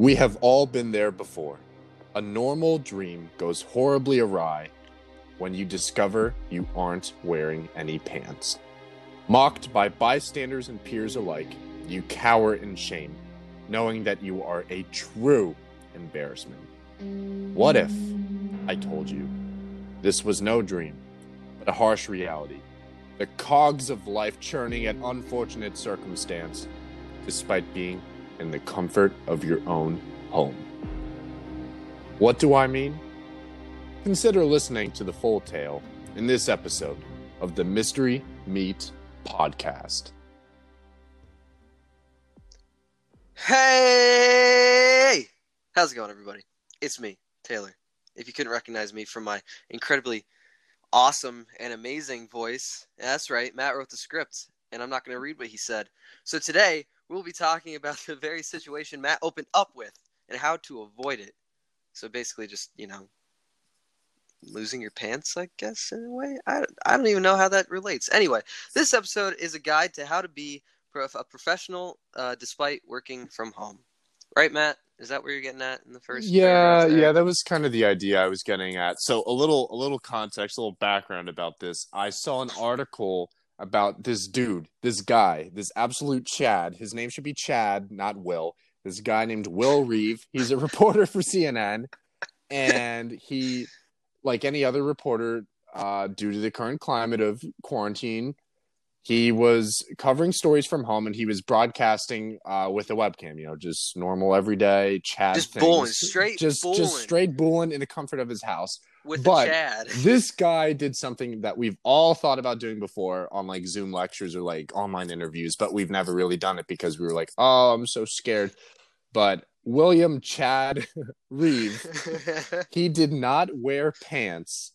We have all been there before. A normal dream goes horribly awry when you discover you aren't wearing any pants. Mocked by bystanders and peers alike, you cower in shame, knowing that you are a true embarrassment. What if I told you this was no dream, but a harsh reality? The cogs of life churning at unfortunate circumstance, despite being in the comfort of your own home. What do I mean? Consider listening to the full tale in this episode of the Mystery Meat Podcast. Hey! How's it going, everybody? It's me, Taylor. If you couldn't recognize me from my incredibly awesome and amazing voice, that's right, Matt wrote the script, and I'm not going to read what he said. So today, we'll be talking about the very situation Matt opened up with and how to avoid it. So basically, just, you know, losing your pants, I guess, in a way. I, I don't even know how that relates. Anyway, this episode is a guide to how to be a professional uh, despite working from home. Right, Matt? Is that where you're getting at in the first? Yeah, yeah, that was kind of the idea I was getting at. So a little, a little context, a little background about this. I saw an article about this dude, this guy, this absolute Chad. His name should be Chad, not Will. This guy named Will Reeve. He's a reporter for CNN, and he, like any other reporter, uh, due to the current climate of quarantine, he was covering stories from home and he was broadcasting uh, with a webcam. You know, just normal everyday Chad. Just things. booling, straight just booling. just straight bulling in the comfort of his house. With but the Chad. this guy did something that we've all thought about doing before on like Zoom lectures or like online interviews, but we've never really done it because we were like, oh, I'm so scared. But William Chad Reeve, he did not wear pants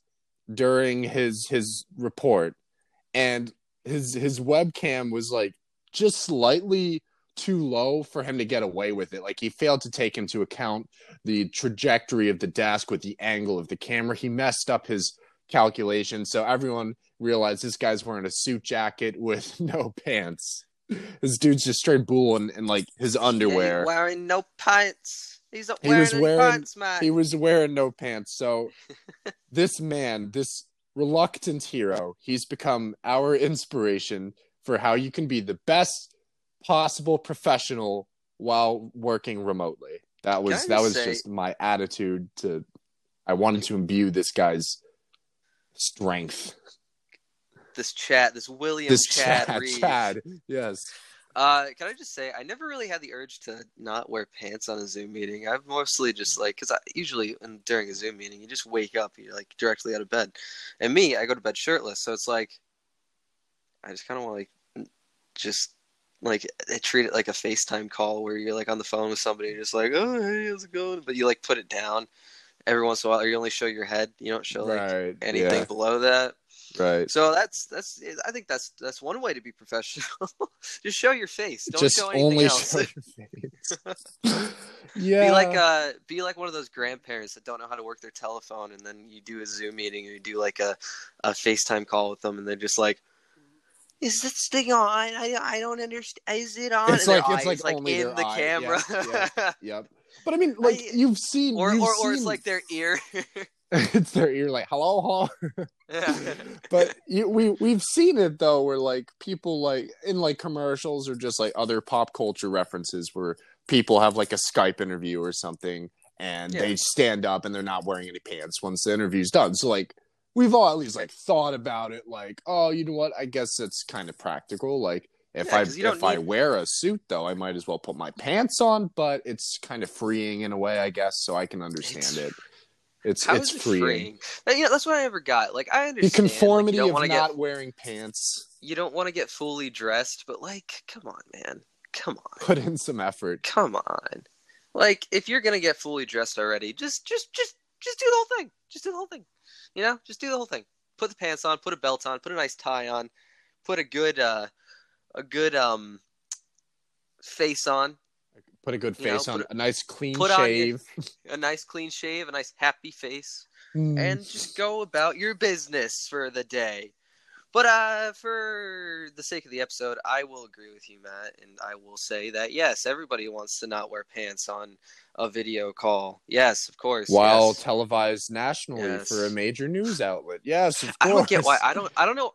during his his report, and his his webcam was like just slightly too low for him to get away with it. Like he failed to take into account the trajectory of the desk with the angle of the camera. He messed up his calculation, so everyone realized this guy's wearing a suit jacket with no pants. This dude's just straight bulling in like his underwear. ain't wearing no pants. He's not He wearing was wearing- pants, man. he was wearing no pants. So this man, this reluctant hero, he's become our inspiration for how you can be the best possible professional while working remotely. That was that was say- just my attitude to I wanted to imbue this guy's strength. this Chad, this William This Chad, Chad, Chad. Yes. Uh, can I just say, I never really had the urge to not wear pants on a Zoom meeting. I've mostly just like, because I usually in, during a Zoom meeting, you just wake up, you're like directly out of bed. And me, I go to bed shirtless, so it's like, I just kind of want to like, just like I treat it like a FaceTime call where you're like on the phone with somebody, and just like, oh hey, how's it going? But you like put it down every once in a while, or you only show your head. You don't show like right. anything Yeah, below that. right. So that's that's I think that's that's one way to be professional. Just show your face. Don't Just show anything only else. show your face. yeah. Be like uh be like one of those grandparents that don't know how to work their telephone and then you do a Zoom meeting or you do like a, a FaceTime call with them and they're just like is this thing on? I, I don't understand. Is it on? It's like- it's eyes, like only in the eye. camera. Yeah, Yep. But I mean, like I- you've seen, or, you've or, or it's like their ear. it's their ear, like hello, hello. but you, we we've seen it though, where like people like in like commercials or just like other pop culture references, where people have like a Skype interview or something, and Yeah. they stand up and they're not wearing any pants once the interview's done. So like we've all at least like thought about it, like oh, you know what? I guess it's kind of practical, like. If Yeah, I 'cause you don't if I wear a suit though, I might as well put my pants on, but it's kind of freeing in a way, I guess, so I can understand It's- it. It's How it's freeing. freeing? That's what I never got. Like I The understand like, conformity you don't of not get wearing pants. you don't want to get fully dressed, but like, come on, man, come on. Put in some effort. come on like if you're gonna get fully dressed already just just just just do the whole thing just do the whole thing you know just do the whole thing put the pants on put a belt on put a nice tie on put a good uh a good um face on Put a good You know, face on put a nice clean put on your- shave. a nice clean shave a nice happy face Mm. and just go about your business for the day But uh, for the sake of the episode, I will agree with you, Matt, and I will say that yes, everybody wants to not wear pants on a video call. Yes, of course. While yes. televised nationally Yes. for a major news outlet. Yes, of I don't get why. I don't. I don't know.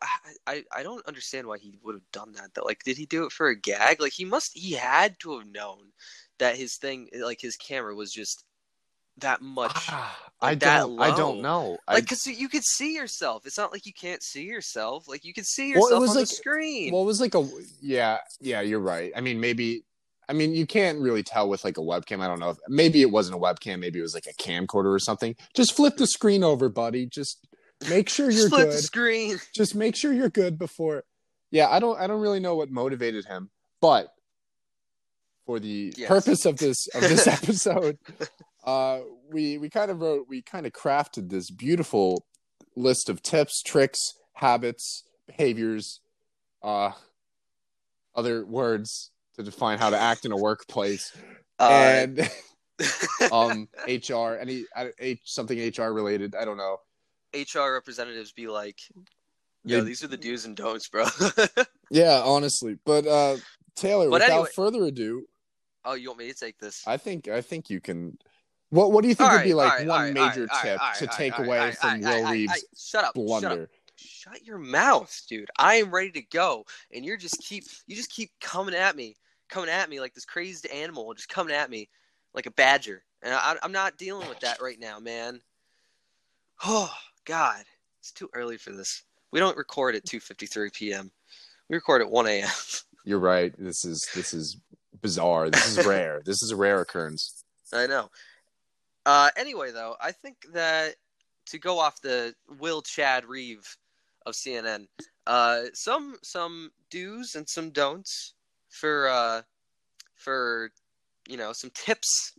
I, I don't understand why he would have done that. Though, like, did he do it for a gag? Like, he must. He had to have known that his thing, like his camera, was just that much. Ah, I like that don't. I don't know. Like, cause you could see yourself. It's not like you can't see yourself. Like, you can see Well, yourself was on like- the screen. Well, it was like a yeah, yeah. You're right. I mean, maybe. I mean, you can't really tell with like a webcam. I don't know. If, maybe it wasn't a webcam. Maybe it was like a camcorder or something. Just flip the screen over, buddy. Just make sure you're Split good. the screen. Just make sure you're good before. Yeah, I don't. I don't really know what motivated him, but for the Yes. purpose of this of this episode, uh, we we kind of wrote. We kind of crafted this beautiful list of tips, tricks, habits, behaviors, uh, other words to define how to act in a workplace, Uh, and um, HR, any H, something HR related. I don't know. HR representatives be like, yeah, these are the do's and don'ts, bro." Yeah, honestly, but uh, Taylor, But without anyway- further ado, oh, you want me to take this? I think I think you can. What What do you think All would be like right, one right, major tip to take away from Will Reeves'. Shut up! Shut up! blunder? Shut your mouth, dude. I am ready to go, and you're just keep you just keep coming at me, coming at me like this crazed animal, just coming at me like a badger, and I, I'm not dealing with that right now, man. Oh God, it's too early for this. We don't record at 2:53 p.m. We record at 1 a.m. You're right. This is this is bizarre. This is rare. this is a rare occurrence. I know. Uh, anyway, though, I think that to go off the Will Chad Reeve of CNN, uh, some some do's and some don'ts for uh, for you know some tips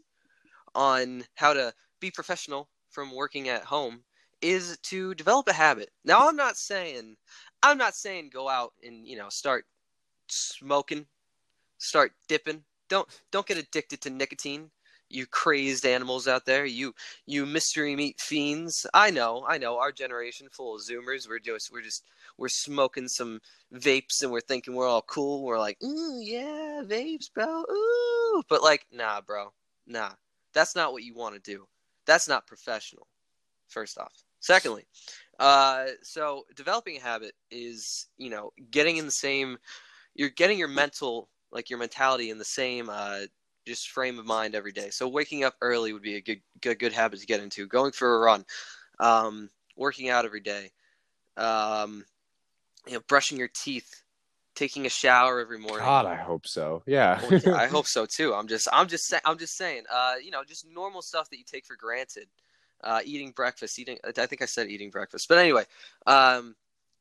on how to be professional from working at home is to develop a habit. Now, I'm not saying I'm not saying go out and you know start smoking, start dipping. Don't don't get addicted to nicotine you crazed animals out there, you you mystery meat fiends. I know, I know. Our generation full of Zoomers. We're just we're just we're smoking some vapes and we're thinking we're all cool. We're like, ooh yeah, vapes, bro. Ooh, but like, nah, bro, nah. That's not what you want to do. That's not professional. First off. Secondly, uh, so developing a habit is you know getting in the same. You're getting your mental like your mentality in the same uh, just frame of mind every day. So waking up early would be a good good good habit to get into. Going for a run, um, working out every day, um, you know, brushing your teeth, taking a shower every morning. God, I hope so. Yeah. I hope so too. I'm just I'm just sa- I'm just saying. Uh, you know, just normal stuff that you take for granted. Uh, eating breakfast, eating. I think I said eating breakfast, but anyway, um,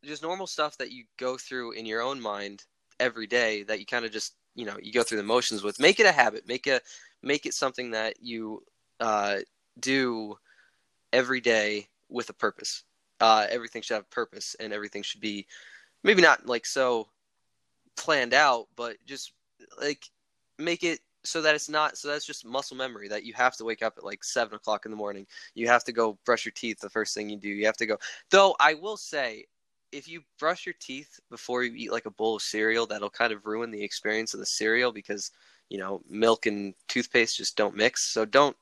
just normal stuff that you go through in your own mind every day that you kind of just you know you go through the motions with make it a habit make a make it something that you uh, do every day with a purpose. Uh, everything should have purpose and everything should be maybe not like so planned out but just like make it so that it's not so that's just muscle memory that you have to wake up at like seven o'clock in the morning. You have to go brush your teeth the first thing you do. You have to go though i will say if you brush your teeth before you eat like a bowl of cereal, that'll kind of ruin the experience of the cereal because you know milk and toothpaste just don't mix. So don't.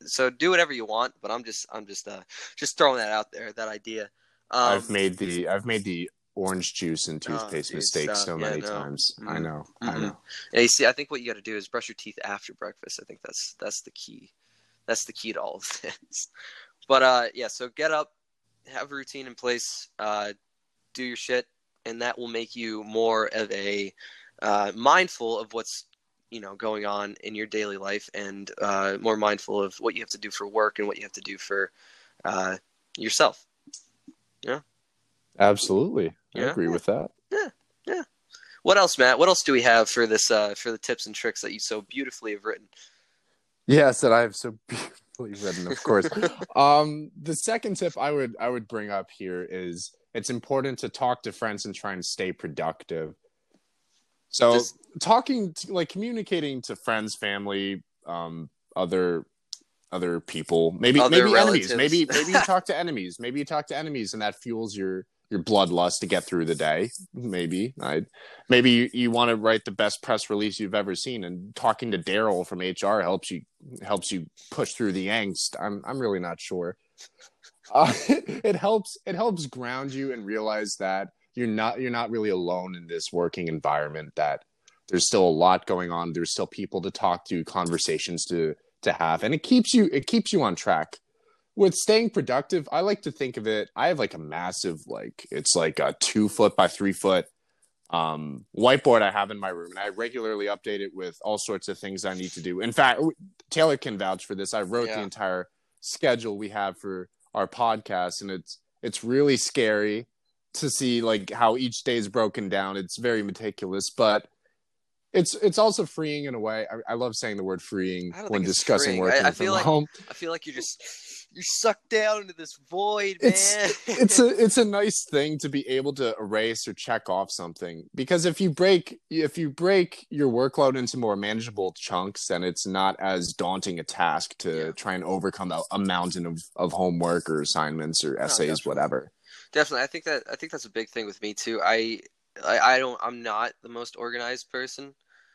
So do whatever you want, but I'm just I'm just uh just throwing that out there that idea. Um, I've made the I've made the orange juice and Oh, toothpaste dude, mistake so Yeah, many no. times. I Mhm. know. I Mhm. know. Yeah, you see, I think what you got to do is brush your teeth after breakfast. I think that's that's the key. That's the key to all of this. But uh, yeah, so get up, have a routine in place, uh, do your shit, and that will make you more of a uh, mindful of what's you know going on in your daily life, and uh, more mindful of what you have to do for work and what you have to do for uh, yourself. Yeah, absolutely. I Yeah. agree with that. Yeah, yeah. What else, Matt? What else do we have for this uh, for the tips and tricks that you so beautifully have written? Yes, that I have so beautifully written, of course. um, the second tip I would I would bring up here is it's important to talk to friends and try and stay productive. So Just- talking to, like communicating to friends, family, um, other other people, maybe Other maybe relatives. enemies, maybe maybe you talk to enemies, maybe you talk to enemies, and that fuels your your bloodlust to get through the day. Maybe I, maybe you, you want to write the best press release you've ever seen, and talking to Daryl from HR helps you helps you push through the angst. I'm I'm really not sure. Uh, it helps it helps ground you and realize that you're not you're not really alone in this working environment. That there's still a lot going on. There's still people to talk to, conversations to to have, and it keeps you it keeps you on track with staying productive, I like to think of it. I have like a massive, like it's like a two foot by three foot um, whiteboard I have in my room, and I regularly update it with all sorts of things I need to do. In fact, Taylor can vouch for this. I wrote yeah. the entire schedule we have for our podcast, and it's it's really scary to see like how each day is broken down. It's very meticulous, but it's it's also freeing in a way. I, I love saying the word freeing when discussing working I, I feel from like, home. I feel like you're just you're sucked down into this void, man. It's, it's a it's a nice thing to be able to erase or check off something because if you break if you break your workload into more manageable chunks, then it's not as daunting a task to yeah. try and overcome a, a, mountain of, of homework or assignments or essays, no, whatever. Definitely, I think that I think that's a big thing with me too. I I, I don't I'm not the most organized person.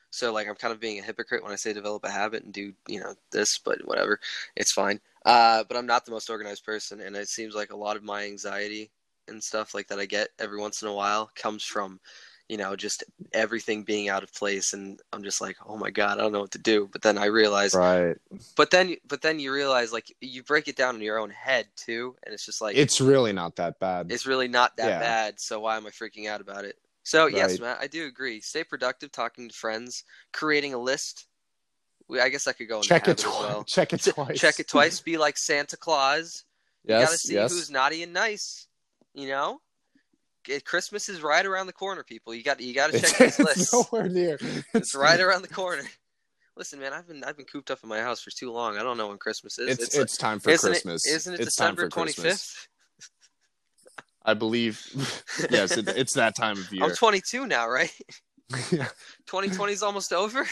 So like I'm kind of being a hypocrite when I say develop a habit and do you know this, but whatever, it's fine. Uh, but I'm not the most organized person, and it seems like a lot of my anxiety and stuff like that I get every once in a while comes from, you know, just everything being out of place, and I'm just like, oh my god, I don't know what to do. But then I realize, right. But then, but then you realize, like, you break it down in your own head too, and it's just like it's really not that bad. It's really not that yeah. bad. So why am I freaking out about it? So right. yes, Matt, I do agree. Stay productive, talking to friends, creating a list I guess I could go check it twice. Well. Check it twice. check it twice. Be like Santa Claus. You yes, gotta see yes. who's naughty and nice. You know, Christmas is right around the corner, people. You got you got to check it's, this list. It's nowhere near. It's, it's right around the corner. Listen, man, I've been I've been cooped up in my house for too long. I don't know when Christmas is. It's it's, it's time for isn't Christmas. It, isn't it it's December twenty fifth? I believe. yes, it, it's that time of year. I'm 22 now, right? yeah. 2020 is almost over.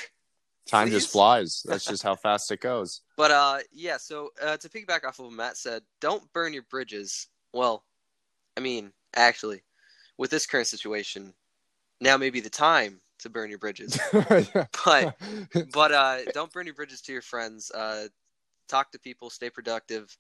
Time Please? just flies. That's just how fast it goes. But uh, yeah. So uh, to piggyback off of what Matt said, don't burn your bridges. Well, I mean, actually, with this current situation, now may be the time to burn your bridges. but but uh, don't burn your bridges to your friends. Uh, talk to people. Stay productive.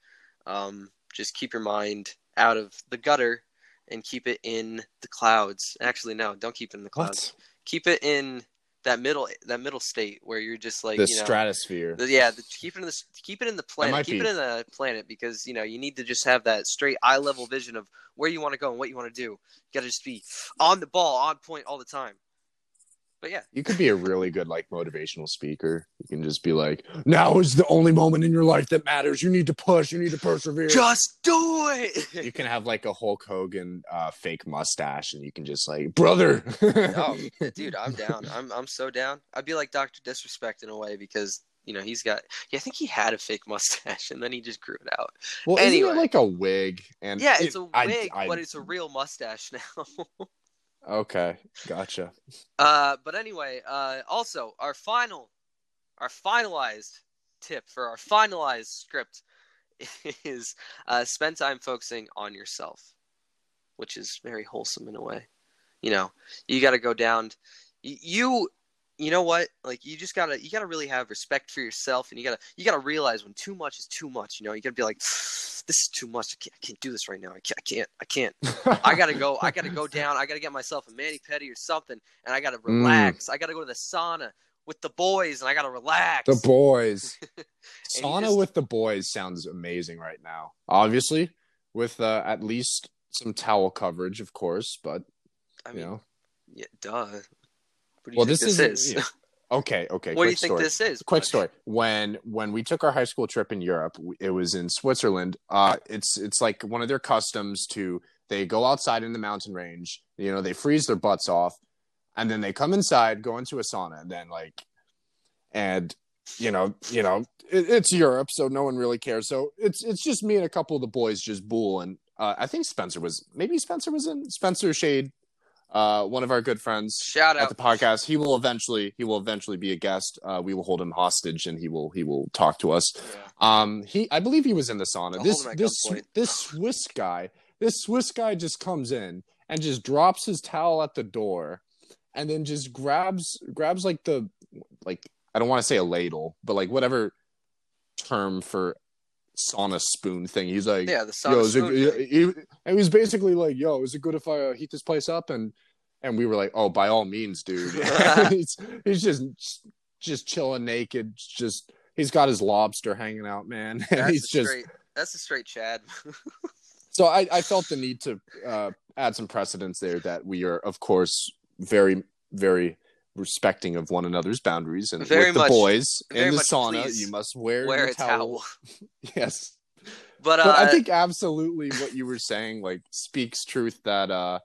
Um, just keep your mind out of the gutter and keep it in the clouds. Actually, no, don't keep it in the clouds. What? Keep it in that middle that middle state where you're just like the you know, stratosphere. The, yeah, the, keep it in the keep it in the planet. Keep be. it in the planet because you know you need to just have that straight eye level vision of where you want to go and what you want to do. You got to just be on the ball, on point all the time. But yeah, you could be a really good like motivational speaker. You can just be like, "Now is the only moment in your life that matters. You need to push. You need to persevere. Just do it." you can have like a Hulk Hogan uh, fake mustache, and you can just like, "Brother." oh, dude, I'm down. I'm I'm so down. I'd be like Doctor Disrespect in a way because you know he's got. Yeah, I think he had a fake mustache, and then he just grew it out. Well, anyway, like a wig? And yeah, it's it, a wig, I, I, but it's a real mustache now. Okay, gotcha. Uh, but anyway, uh, also our final, our finalized tip for our finalized script is uh, spend time focusing on yourself, which is very wholesome in a way. You know, you got to go down. You you know what? Like you just gotta you gotta really have respect for yourself, and you gotta you gotta realize when too much is too much. You know, you gotta be like, this is too much. I can't, I can't do this right now. I can't. I can't. I can't. I gotta go. I gotta go down. I gotta get myself a mani pedi or something, and I gotta mm. relax. Mm. I gotta go to the sauna with the boys, and I gotta relax. The boys. sauna just... with the boys sounds amazing right now. Obviously, with uh, at least some towel coverage, of course, but I mean, you know. Yeah, duh well, this, this is, Yeah. Okay, okay. what do you story. think this is? Quick story. When when we took our high school trip in Europe, it was in Switzerland. Uh, it's it's like one of their customs to they go outside in the mountain range. You know, they freeze their butts off, and then they come inside, go into a sauna, and then like, and you know, you know, it, it's Europe, so no one really cares. So it's it's just me and a couple of the boys just bull, and uh, I think Spencer was maybe Spencer was in Spencer Shade uh, one of our good friends shout out at the podcast. He will eventually he will eventually be a guest. Uh, we will hold him hostage and he will he will talk to us. Yeah. Um, he I believe he was in the sauna. I'll this this this Swiss guy this Swiss guy just comes in and just drops his towel at the door and then just grabs grabs like the like I don't want to say a ladle, but like whatever term for sauna spoon thing. He's like, Yeah, the yo, sauna is it, spoon he, thing. he, he was basically like, yo, is it good if I uh, heat this place up? And and we were like, oh, by all means, dude. he's he's just just chilling naked, just he's got his lobster hanging out, man, That's he's just straight. That's a straight Chad. so I, I felt the need to uh, add some precedence there that we are, of course, very, very respecting of one another's boundaries. And Very with the boys in the sauna, you must wear, Wear a towel. Yes, But, uh, but I think absolutely what you were saying like speaks truth that uh,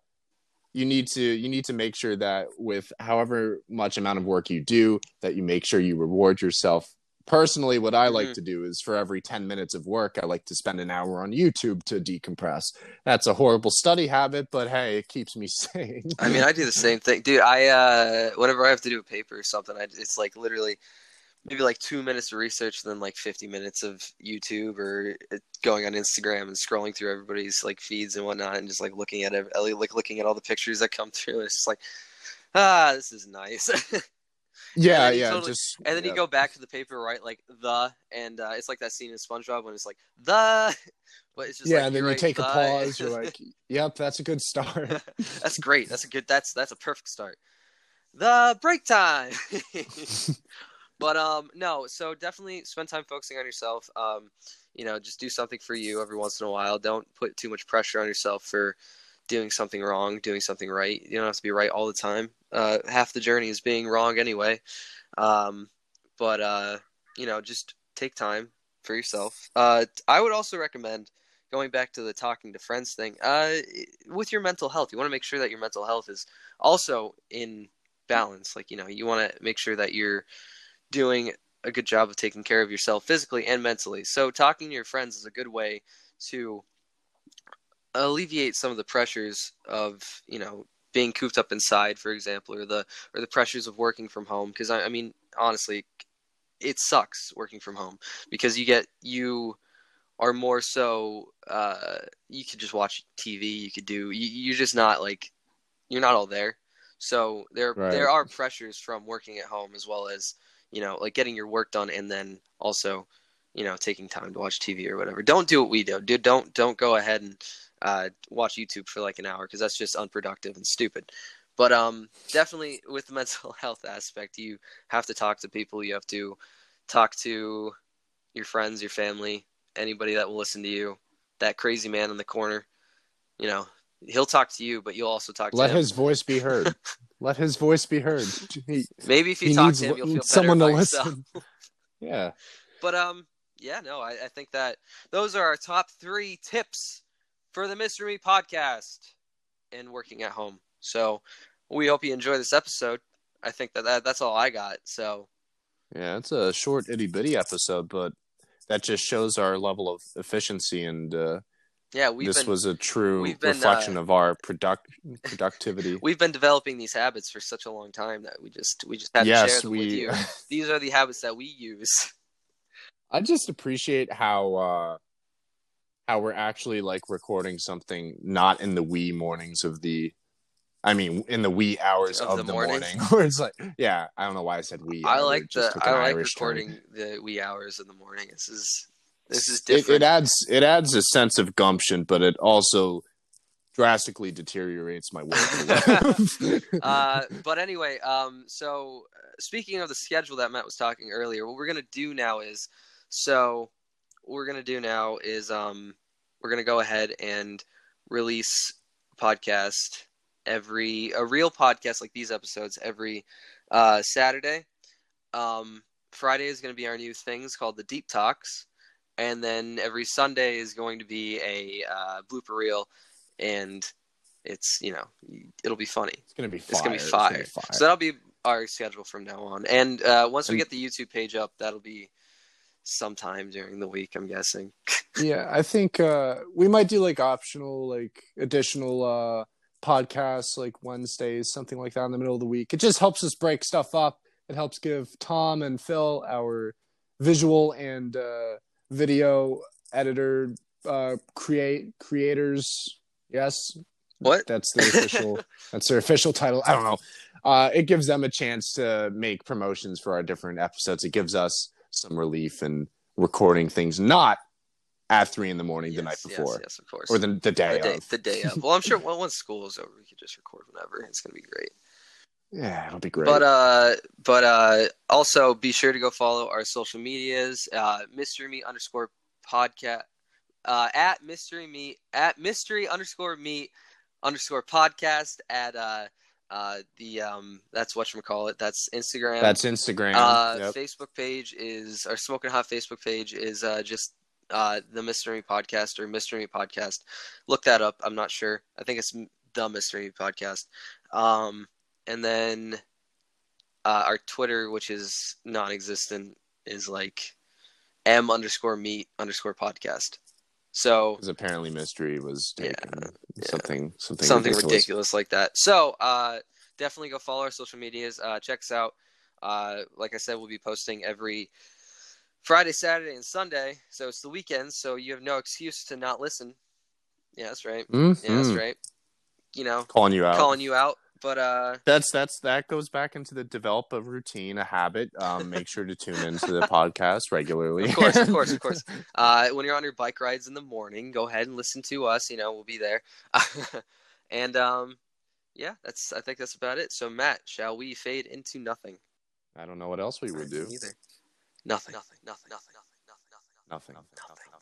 you need to you need to make sure that with however much amount of work you do, that you make sure you reward yourself. Personally, what I like Mhm. to do is for every 10 minutes of work, I like to spend an hour on YouTube to decompress. That's a horrible study habit, but hey, it keeps me sane. I mean, I do the same thing, dude. I uh, whenever I have to do a paper or something, I, it's like literally maybe like two minutes of research, then like fifty minutes of YouTube or uh, going on Instagram and scrolling through everybody's like feeds and whatnot, and just like looking at it, like looking at all the pictures that come through. It's just like, ah, this is nice. yeah, yeah, totally- just and then yeah. you go back to the paper, right? Like the, and uh, it's like that scene in SpongeBob when it's like the, but it's just yeah, like, and then you right, take a pause. You're like, "Yep, that's a good start." that's great. That's a good. That's that's a perfect start. The break time. but um, no. So definitely spend time focusing on yourself. Um, you know, just do something for you every once in a while. Don't put too much pressure on yourself for doing something wrong, doing something right. You don't have to be right all the time. Uh, half the journey is being wrong anyway. Um, but uh, you know, just take time for yourself. Uh, I would also recommend going back to the talking to friends thing. Uh, with your mental health, you want to make sure that your mental health is also in balance. Like you know, you want to make sure that you're doing a good job of taking care of yourself physically and mentally. So talking to your friends is a good way to alleviate some of the pressures of you know being cooped up inside, for example, or the or the pressures of working from home. Because I, I mean, honestly, it sucks working from home because you get you are more so uh, you could just watch TV. You could do you, you're just not like you're not all there. So there Right. there are pressures from working at home as well as you know like getting your work done and then also you know taking time to watch TV or whatever. Don't do what we do. Dude, don't don't go ahead and uh, watch YouTube for like an hour because that's just unproductive and stupid. But um, definitely with the mental health aspect, you have to talk to people. You have to talk to your friends, your family, anybody that will listen to you. That crazy man in the corner, you know, he'll talk to you, but you'll also talk to Let his voice be heard. Let his voice be heard. He, Maybe if you he talk needs to him, you'll feel better someone to listen. Yeah. But um, yeah, no, I, I think that those are our top three tips for the Mystery podcast and working at home. So we hope you enjoy this episode. I think that, that that's all I got. So Yeah, it's a short itty bitty episode, but that just shows our level of efficiency and uh, yeah, we've this been was a true been, reflection uh, of our product productivity. we've been developing these habits for such a long time that we just we just had to share yes, them with you. These are the habits that we use. I just appreciate how uh how we're actually like recording something not in the wee mornings of the I mean in the wee hours Of of, the the, morning. Where it's like yeah, I don't know why I said wee. I like the I like Irish recording the wee hours in the morning. This is this is It, different. it adds it adds a sense of gumption, but it also drastically deteriorates my work. uh, but anyway, um, so uh, speaking of the schedule that Matt was talking earlier, what we're gonna do now is, so what we're gonna do now is, um, we're gonna go ahead and release a podcast every a real podcast like these episodes every uh, Saturday. Um, Friday is gonna be our new things called the Deep Talks, and then every Sunday is going to be a uh, blooper reel, and it's you know it'll be funny. it's gonna be fire. It's gonna be fire. fire. So that'll be our schedule from now on. And uh, once we get the YouTube page up, that'll be sometime during the week. I'm guessing. yeah i think uh we might do like optional like additional uh podcasts like wednesdays something like that in the middle of the week it just helps us break stuff up it helps give tom and phil our visual and uh video editor uh create creators Yes. What? That's the official. that's their official title. I don't know. Uh, it gives them a chance to make promotions for our different episodes. It gives us some relief in recording things not at three in the morning the night before Yes, yes, of course. or the, the day the day, of. the day of. Well, I'm sure well, once school is over, we could just record whenever. It's gonna be great. Yeah, it'll be great. But uh, but uh, also be sure to go follow our social medias. Uh, mystery meat underscore podcast. Uh, at mystery meat at mystery underscore meat underscore podcast at uh uh the um that's what you call it that's Instagram. that's Instagram. Uh, Yep. Facebook page is our Smoking Hot Facebook page is uh, just uh, the Mystery Podcast or Mystery Podcast. Look that up. I'm not sure. I think it's the Mystery Podcast. Um, and then uh, our Twitter, which is non-existent, is like m underscore meat underscore podcast. So Because apparently mystery was taken. yeah. something something something ridiculous. ridiculous. like that. So uh, definitely go follow our social medias. Uh, check us out. Uh, like I said, we'll be posting every Friday, Saturday, and Sunday. So it's the weekends, so you have no excuse to not listen. Yeah, that's right. Mhm. Yeah, that's right. You know, Calling you out. calling you out. But uh, That's that's that goes back into the develop a routine, a habit. Um, make sure to tune into the podcast regularly. Of course, of course, of course. uh, when you're on your bike rides in the morning, go ahead and listen to us. You know, we'll be there. and um, yeah, that's. I think that's about it. So Matt, shall we fade into nothing? I don't know what else we would do. Either. Nothing. Nothing. Nothing. Nothing. Nothing. Nothing. Nothing. Nothing. Nothing.